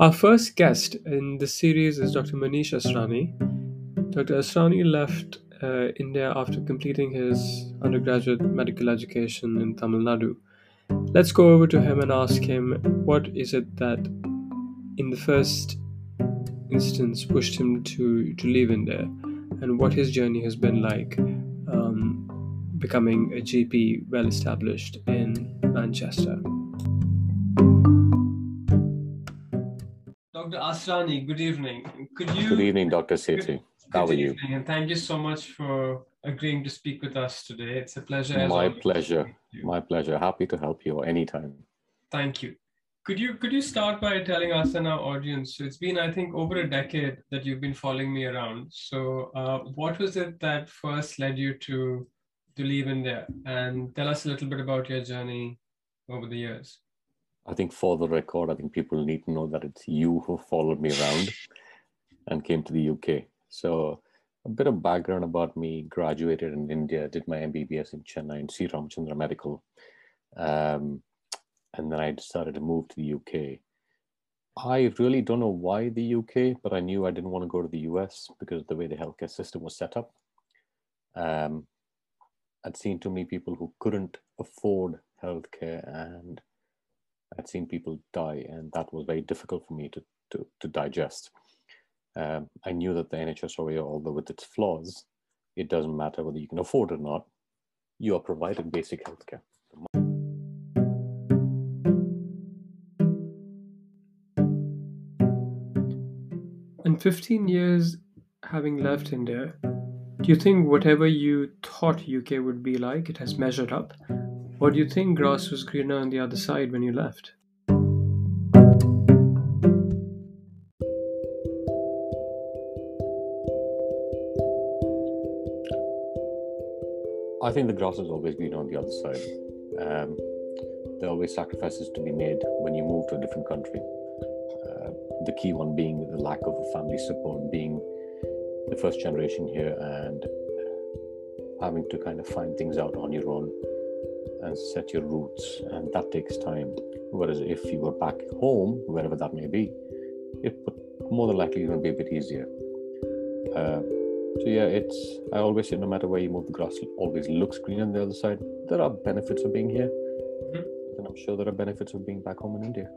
Our first guest in this series is Dr. Manish Asrani. Dr. Asrani left uh, India after completing his undergraduate medical education in Tamil Nadu. Let's go over to him and ask him what is it that, in the first instance, pushed him to, to leave India and what his journey has been like um, becoming a GP well established in Manchester. Dr. Asrani, good evening. Could you? Good evening, Dr. Sethi. How are you? And thank you so much for agreeing to speak with us today. It's a pleasure. My pleasure. My pleasure. Happy to help you anytime. Thank you. Could you could you start by telling us and our audience? So it's been I think over a decade that you've been following me around. So uh, what was it that first led you to to leave India? And tell us a little bit about your journey over the years. I think for the record, I think people need to know that it's you who followed me around and came to the UK. So a bit of background about me, graduated in India, did my MBBS in Chennai in Sri Ramachandra Medical. Um, and then I decided to move to the UK. I really don't know why the UK, but I knew I didn't want to go to the US because of the way the healthcare system was set up. Um, I'd seen too many people who couldn't afford healthcare and I'd seen people die, and that was very difficult for me to, to, to digest. Um, I knew that the NHS although with its flaws, it doesn't matter whether you can afford it or not, you are provided basic healthcare. In 15 years having left India, do you think whatever you thought UK would be like, it has measured up? Or do you think grass was greener on the other side when you left? I think the grass has always been on the other side. Um, there are always sacrifices to be made when you move to a different country. Uh, the key one being the lack of family support, being the first generation here and having to kind of find things out on your own and set your roots, and that takes time. Whereas if you were back home, wherever that may be, it would more than likely going to be a bit easier. Uh, so yeah, it's I always say no matter where you move, the grass always looks green on the other side. There are benefits of being here, mm-hmm. and I'm sure there are benefits of being back home in India.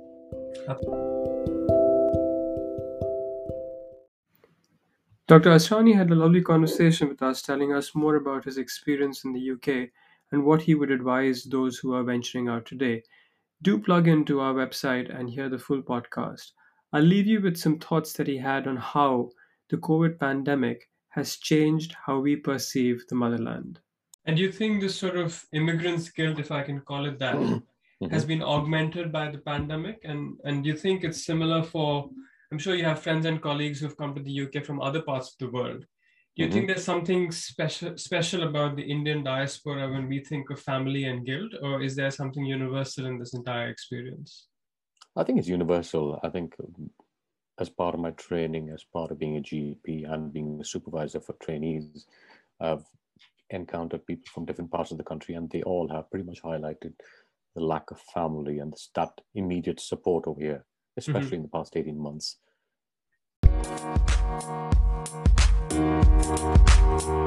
Dr. Asrani had a lovely conversation with us, telling us more about his experience in the UK and what he would advise those who are venturing out today. Do plug into our website and hear the full podcast. I'll leave you with some thoughts that he had on how the COVID pandemic has changed how we perceive the motherland. And do you think this sort of immigrant's guilt, if I can call it that, mm-hmm. has been augmented by the pandemic? And, and do you think it's similar for, I'm sure you have friends and colleagues who've come to the UK from other parts of the world. Do you mm-hmm. think there's something special special about the Indian diaspora when we think of family and guilt, or is there something universal in this entire experience? I think it's universal. I think as part of my training, as part of being a GP and being a supervisor for trainees, I've encountered people from different parts of the country, and they all have pretty much highlighted the lack of family and that immediate support over here, especially mm-hmm. in the past 18 months. Thank you.